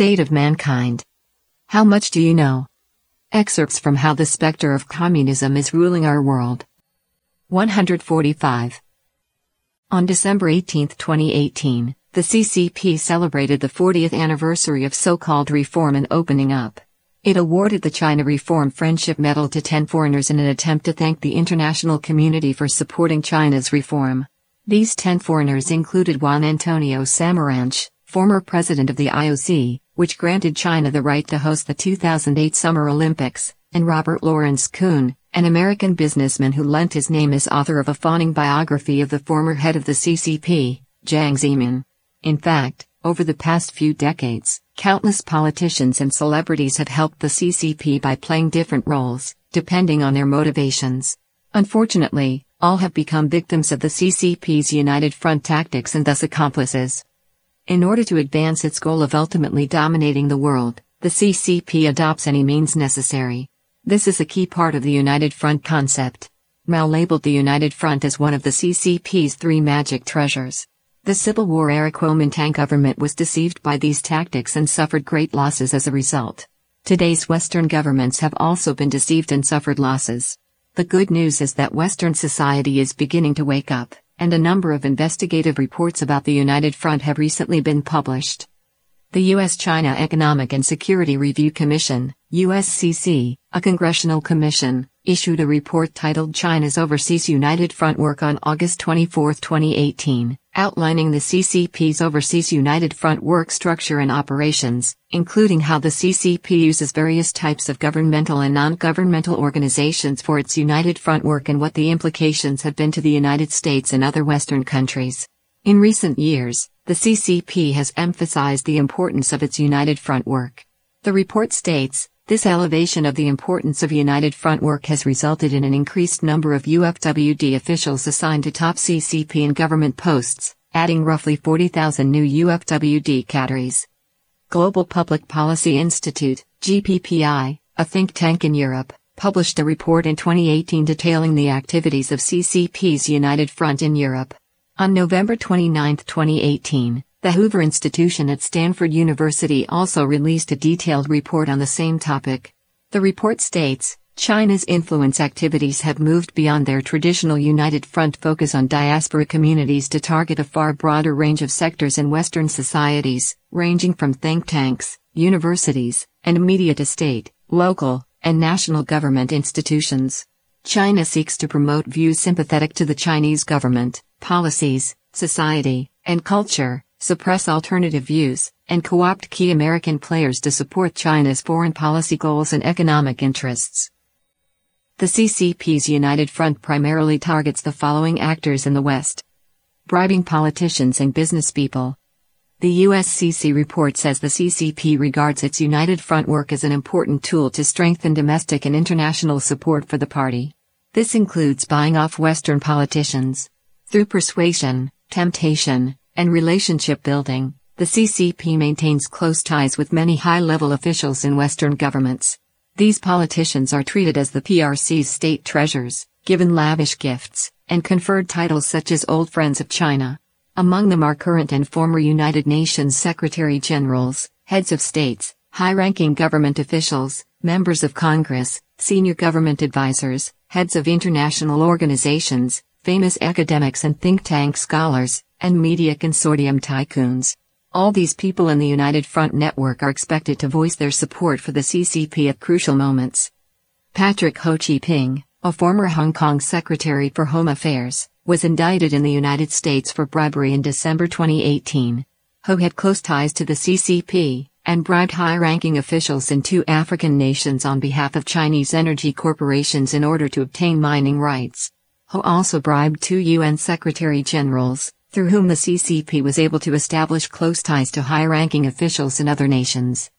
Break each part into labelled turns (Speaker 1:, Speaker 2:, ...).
Speaker 1: State of Mankind. How much do you know? Excerpts from How the Spectre of Communism is Ruling Our World. 145. On December 18, 2018, the CCP celebrated the 40th anniversary of so called reform and opening up. It awarded the China Reform Friendship Medal to 10 foreigners in an attempt to thank the international community for supporting China's reform. These 10 foreigners included Juan Antonio Samaranch, former president of the IOC, which granted China the right to host the 2008 Summer Olympics, and Robert Lawrence Kuhn, an American businessman who lent his name as author of a fawning biography of the former head of the CCP, Jiang Zemin. In fact, over the past few decades, countless politicians and celebrities have helped the CCP by playing different roles, depending on their motivations. Unfortunately, all have become victims of the CCP's United Front tactics and thus accomplices. In order to advance its goal of ultimately dominating the world, the CCP adopts any means necessary. This is a key part of the United Front concept. Mao labeled the United Front as one of the CCP's three magic treasures. The Civil War era Kuomintang government was deceived by these tactics and suffered great losses as a result. Today's Western governments have also been deceived and suffered losses. The good news is that Western society is beginning to wake up, and a number of investigative reports about the United Front have recently been published. The U.S. China Economic and Security Review Commission, USCC, a congressional commission, issued a report titled China's Overseas United Front Work on August 24, 2018, outlining the CCP's Overseas United Front work structure and operations, including how the CCP uses various types of governmental and non governmental organizations for its United Front work and what the implications have been to the United States and other Western countries. In recent years, the CCP has emphasized the importance of its United Front work. The report states this elevation of the importance of United Front work has resulted in an increased number of UFWD officials assigned to top CCP and government posts, adding roughly 40,000 new UFWD cadres. Global Public Policy Institute, GPPI, a think tank in Europe, published a report in 2018 detailing the activities of CCP's United Front in Europe. On November 29, 2018, the Hoover Institution at Stanford University also released a detailed report on the same topic. The report states China's influence activities have moved beyond their traditional United Front focus on diaspora communities to target a far broader range of sectors in Western societies, ranging from think tanks, universities, and media to state, local, and national government institutions. China seeks to promote views sympathetic to the Chinese government, policies, society, and culture, suppress alternative views, and co opt key American players to support China's foreign policy goals and economic interests. The CCP's United Front primarily targets the following actors in the West bribing politicians and businesspeople. The USCC report says the CCP regards its United Front work as an important tool to strengthen domestic and international support for the party. This includes buying off Western politicians. Through persuasion, temptation, and relationship building, the CCP maintains close ties with many high level officials in Western governments. These politicians are treated as the PRC's state treasures, given lavish gifts, and conferred titles such as Old Friends of China. Among them are current and former United Nations Secretary Generals, heads of states, high ranking government officials, members of Congress, senior government advisors, heads of international organizations, famous academics and think tank scholars, and media consortium tycoons. All these people in the United Front network are expected to voice their support for the CCP at crucial moments. Patrick Ho Chi Ping, a former Hong Kong Secretary for Home Affairs, was indicted in the United States for bribery in December 2018. Ho had close ties to the CCP and bribed high ranking officials in two African nations on behalf of Chinese energy corporations in order to obtain mining rights. Ho also bribed two UN Secretary Generals, through whom the CCP was able to establish close ties to high ranking officials in other nations.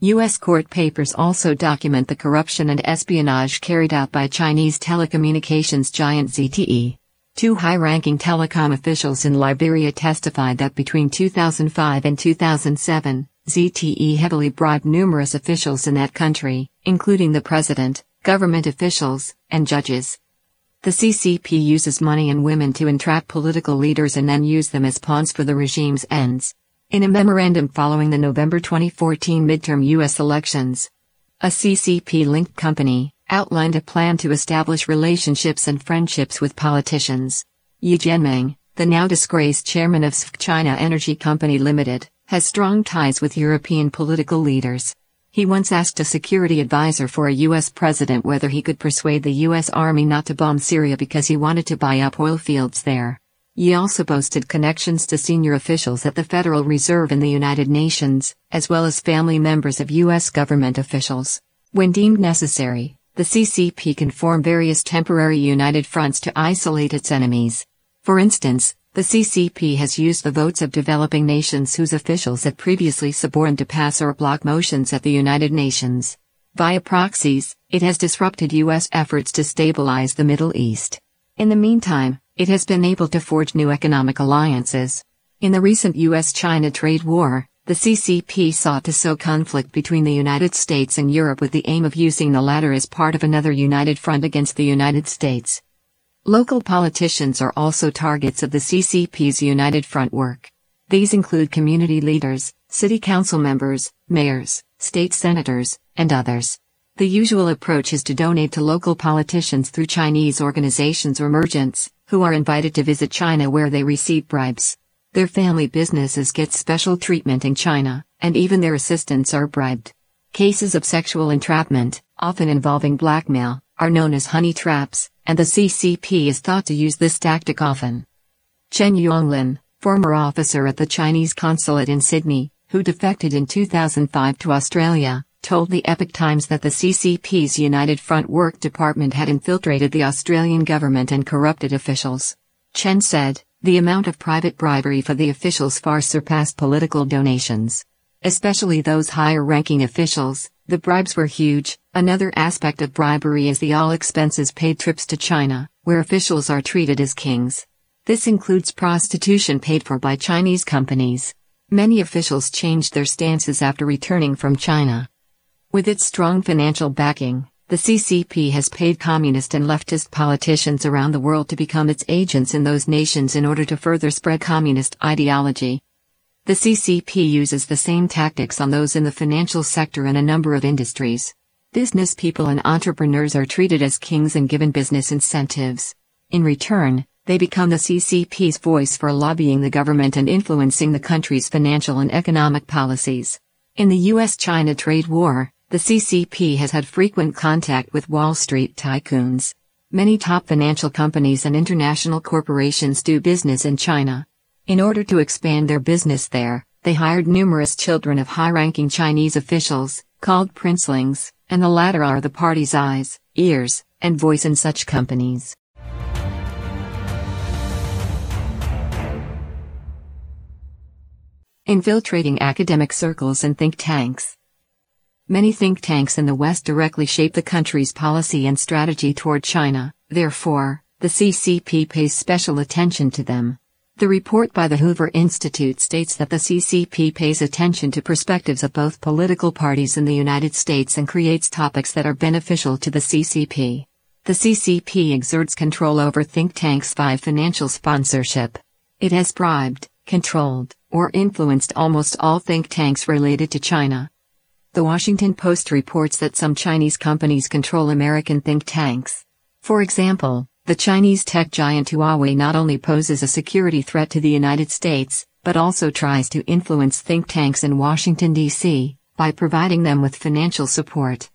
Speaker 1: U.S. court papers also document the corruption and espionage carried out by Chinese telecommunications giant ZTE. Two high ranking telecom officials in Liberia testified that between 2005 and 2007, ZTE heavily bribed numerous officials in that country, including the president, government officials, and judges. The CCP uses money and women to entrap political leaders and then use them as pawns for the regime's ends. In a memorandum following the November 2014 midterm U.S. elections, a CCP linked company outlined a plan to establish relationships and friendships with politicians. Ye Jianming, the now disgraced chairman of CEFC China Energy Company Limited, has strong ties with European political leaders. He once asked a security advisor for a U.S. president whether he could persuade the U.S. Army not to bomb Syria because he wanted to buy up oil fields there. Ye also boasted connections to senior officials at the Federal Reserve and the United Nations, as well as family members of U.S. government officials. When deemed necessary, the CCP can form various temporary united fronts to isolate its enemies. For instance, the CCP has used the votes of developing nations whose officials it previously suborned to pass or block motions at the United Nations. Via proxies, it has disrupted U.S. efforts to stabilize the Middle East. In the meantime, it has been able to forge new economic alliances. In the recent U.S. China trade war, the CCP sought to sow conflict between the United States and Europe with the aim of using the latter as part of another united front against the United States. Local politicians are also targets of the CCP's United Front work. These include community leaders, city council members, mayors, state senators, and others. The usual approach is to donate to local politicians through Chinese organizations or merchants, who are invited to visit China where they receive bribes. Their family businesses get special treatment in China, and even their assistants are bribed. Cases of sexual entrapment, often involving blackmail, are known as honey traps, and the CCP is thought to use this tactic often. Chen Yonglin, former officer at the Chinese consulate in Sydney, who defected in 2005 to Australia, told the Epoch Times that the CCP's United Front Work Department had infiltrated the Australian government and corrupted officials. Chen said, the amount of private bribery for the officials far surpassed political donations. Especially those higher ranking officials, the bribes were huge. Another aspect of bribery is the all expenses paid trips to China, where officials are treated as kings. This includes prostitution paid for by Chinese companies. Many officials changed their stances after returning from China. With its strong financial backing, the CCP has paid communist and leftist politicians around the world to become its agents in those nations in order to further spread communist ideology. The CCP uses the same tactics on those in the financial sector and a number of industries. Business people and entrepreneurs are treated as kings and given business incentives. In return, they become the CCP's voice for lobbying the government and influencing the country's financial and economic policies. In the US China trade war, the CCP has had frequent contact with Wall Street tycoons. Many top financial companies and international corporations do business in China. In order to expand their business there, they hired numerous children of high ranking Chinese officials, called princelings, and the latter are the party's eyes, ears, and voice in such companies. Infiltrating academic circles and think tanks. Many think tanks in the West directly shape the country's policy and strategy toward China, therefore, the CCP pays special attention to them. The report by the Hoover Institute states that the CCP pays attention to perspectives of both political parties in the United States and creates topics that are beneficial to the CCP. The CCP exerts control over think tanks via financial sponsorship. It has bribed, controlled, or influenced almost all think tanks related to China. The Washington Post reports that some Chinese companies control American think tanks. For example, the Chinese tech giant Huawei not only poses a security threat to the United States, but also tries to influence think tanks in Washington, D.C., by providing them with financial support.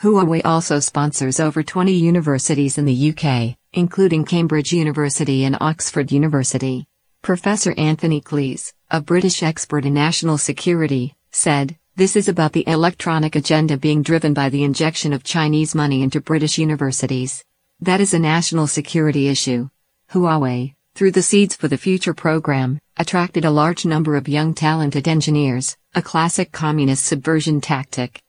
Speaker 1: Huawei also sponsors over 20 universities in the UK, including Cambridge University and Oxford University. Professor Anthony Glees, a British expert in national security, said, This is about the electronic agenda being driven by the injection of Chinese money into British universities. That is a national security issue. Huawei, through the Seeds for the Future program, attracted a large number of young talented engineers, a classic communist subversion tactic.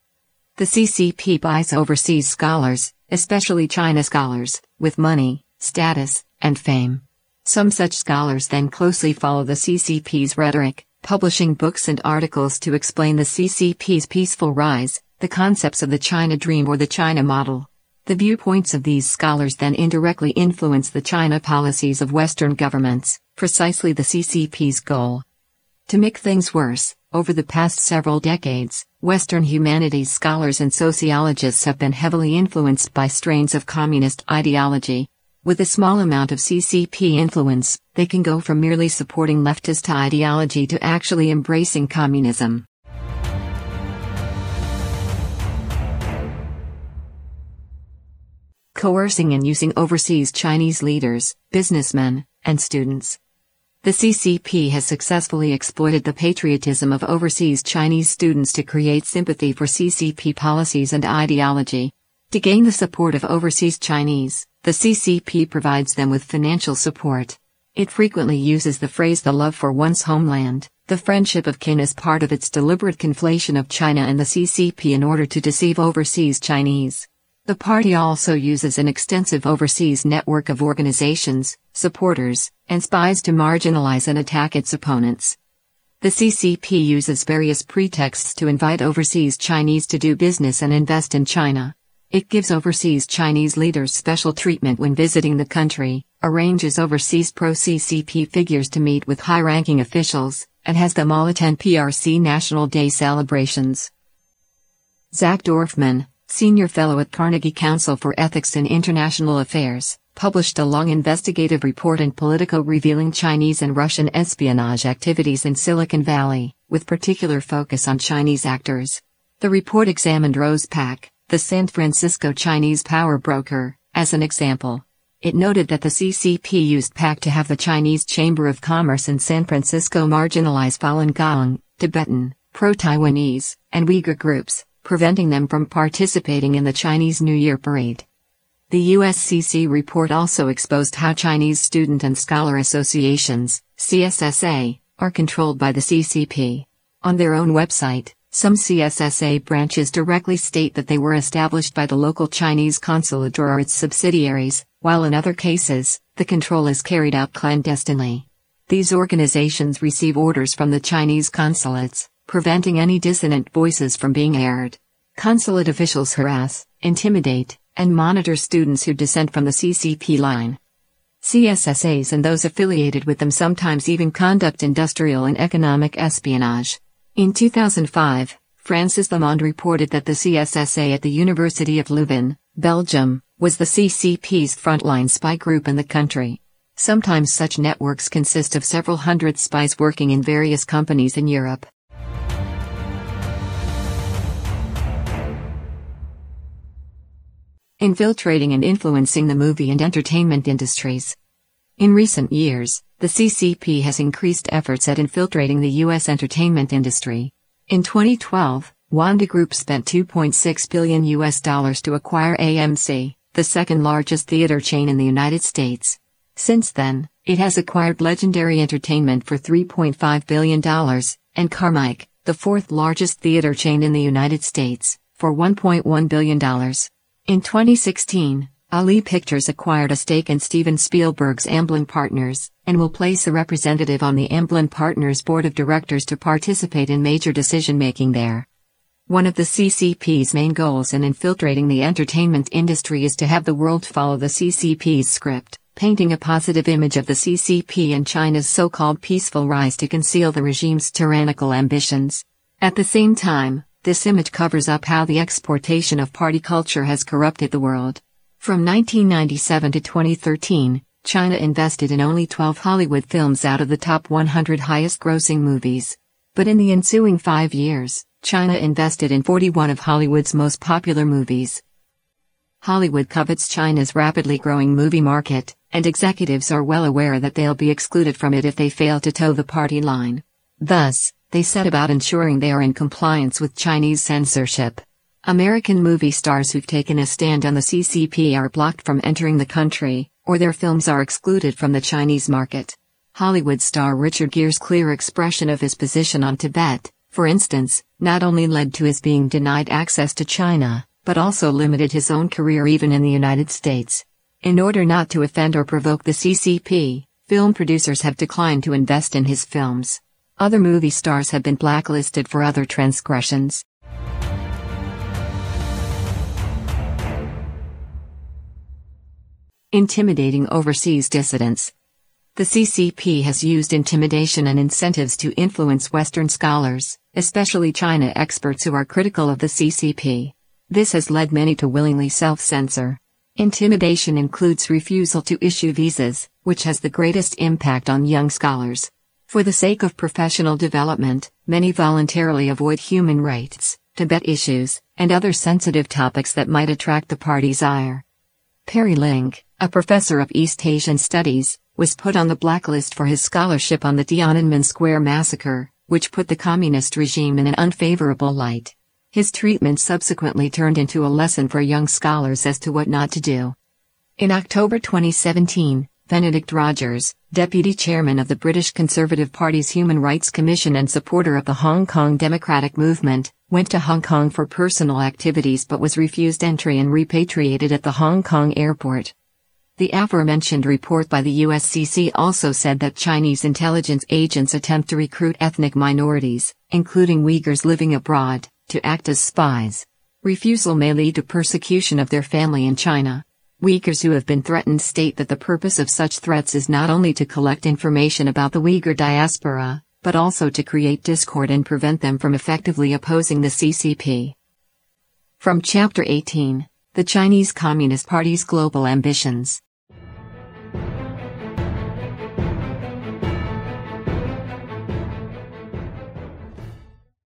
Speaker 1: The CCP buys overseas scholars, especially China scholars, with money, status, and fame. Some such scholars then closely follow the CCP's rhetoric, publishing books and articles to explain the CCP's peaceful rise, the concepts of the China dream or the China model. The viewpoints of these scholars then indirectly influence the China policies of Western governments, precisely the CCP's goal. To make things worse, over the past several decades, Western humanities scholars and sociologists have been heavily influenced by strains of communist ideology. With a small amount of CCP influence, they can go from merely supporting leftist ideology to actually embracing communism. Coercing and using overseas Chinese leaders, businessmen, and students. The CCP has successfully exploited the patriotism of overseas Chinese students to create sympathy for CCP policies and ideology. To gain the support of overseas Chinese, the CCP provides them with financial support. It frequently uses the phrase the love for one's homeland, the friendship of kin as part of its deliberate conflation of China and the CCP in order to deceive overseas Chinese. The party also uses an extensive overseas network of organizations, supporters, and spies to marginalize and attack its opponents. The CCP uses various pretexts to invite overseas Chinese to do business and invest in China. It gives overseas Chinese leaders special treatment when visiting the country, arranges overseas pro-CCP figures to meet with high-ranking officials, and has them all attend PRC National Day celebrations. Zach Dorfman, senior fellow at Carnegie Council for Ethics in International Affairs, published a long investigative report in Politico revealing Chinese and Russian espionage activities in Silicon Valley, with particular focus on Chinese actors. The report examined Rose Pak, the San Francisco Chinese power broker, as an example. It noted that the CCP used Pak to have the Chinese Chamber of Commerce in San Francisco marginalize Falun Gong, Tibetan, pro-Taiwanese, and Uyghur groups, preventing them from participating in the Chinese New Year parade. The USCC report also exposed how Chinese student and scholar associations, CSSA, are controlled by the CCP. On their own website, some CSSA branches directly state that they were established by the local Chinese consulate or its subsidiaries, while in other cases, the control is carried out clandestinely. These organizations receive orders from the Chinese consulates, preventing any dissonant voices from being aired. Consulate officials harass, intimidate, and monitor students who dissent from the CCP line. CSSAs and those affiliated with them sometimes even conduct industrial and economic espionage. In 2005, France's Le Monde reported that the CSSA at the University of Leuven, Belgium, was the CCP's frontline spy group in the country. Sometimes such networks consist of several hundred spies working in various companies in Europe. Infiltrating and influencing the movie and entertainment industries. In recent years, the CCP has increased efforts at infiltrating the U.S. entertainment industry. In 2012, Wanda Group spent 2.6 billion US dollars to acquire AMC, the second largest theater chain in the United States. Since then, it has acquired Legendary Entertainment for $3.5 billion, and Carmike, the fourth largest theater chain in the United States, for $1.1 billion. In 2016, Ali Pictures acquired a stake in Steven Spielberg's Amblin Partners, and will place a representative on the Amblin Partners board of directors to participate in major decision making there. One of the CCP's main goals in infiltrating the entertainment industry is to have the world follow the CCP's script, painting a positive image of the CCP and China's so called peaceful rise to conceal the regime's tyrannical ambitions. At the same time, this image covers up how the exportation of party culture has corrupted the world. From 1997 to 2013, China invested in only 12 Hollywood films out of the top 100 highest grossing movies. But in the ensuing five years, China invested in 41 of Hollywood's most popular movies. Hollywood covets China's rapidly growing movie market, and executives are well aware that they'll be excluded from it if they fail to toe the party line. Thus, they set about ensuring they are in compliance with Chinese censorship. American movie stars who've taken a stand on the CCP are blocked from entering the country, or their films are excluded from the Chinese market. Hollywood star Richard Gere's clear expression of his position on Tibet, for instance, not only led to his being denied access to China, but also limited his own career even in the United States. In order not to offend or provoke the CCP, film producers have declined to invest in his films. Other movie stars have been blacklisted for other transgressions. Intimidating overseas dissidents. The CCP has used intimidation and incentives to influence Western scholars, especially China experts who are critical of the CCP. This has led many to willingly self censor. Intimidation includes refusal to issue visas, which has the greatest impact on young scholars. For the sake of professional development, many voluntarily avoid human rights, Tibet issues, and other sensitive topics that might attract the party's ire. Perry Link, a professor of East Asian Studies, was put on the blacklist for his scholarship on the Tiananmen Square massacre, which put the communist regime in an unfavorable light. His treatment subsequently turned into a lesson for young scholars as to what not to do. In October 2017, Benedict Rogers, deputy chairman of the British Conservative Party's Human Rights Commission and supporter of the Hong Kong Democratic Movement, went to Hong Kong for personal activities but was refused entry and repatriated at the Hong Kong airport. The aforementioned report by the USCC also said that Chinese intelligence agents attempt to recruit ethnic minorities, including Uyghurs living abroad, to act as spies. Refusal may lead to persecution of their family in China. Uyghurs who have been threatened state that the purpose of such threats is not only to collect information about the Uyghur diaspora, but also to create discord and prevent them from effectively opposing the CCP. From Chapter 18 The Chinese Communist Party's Global Ambitions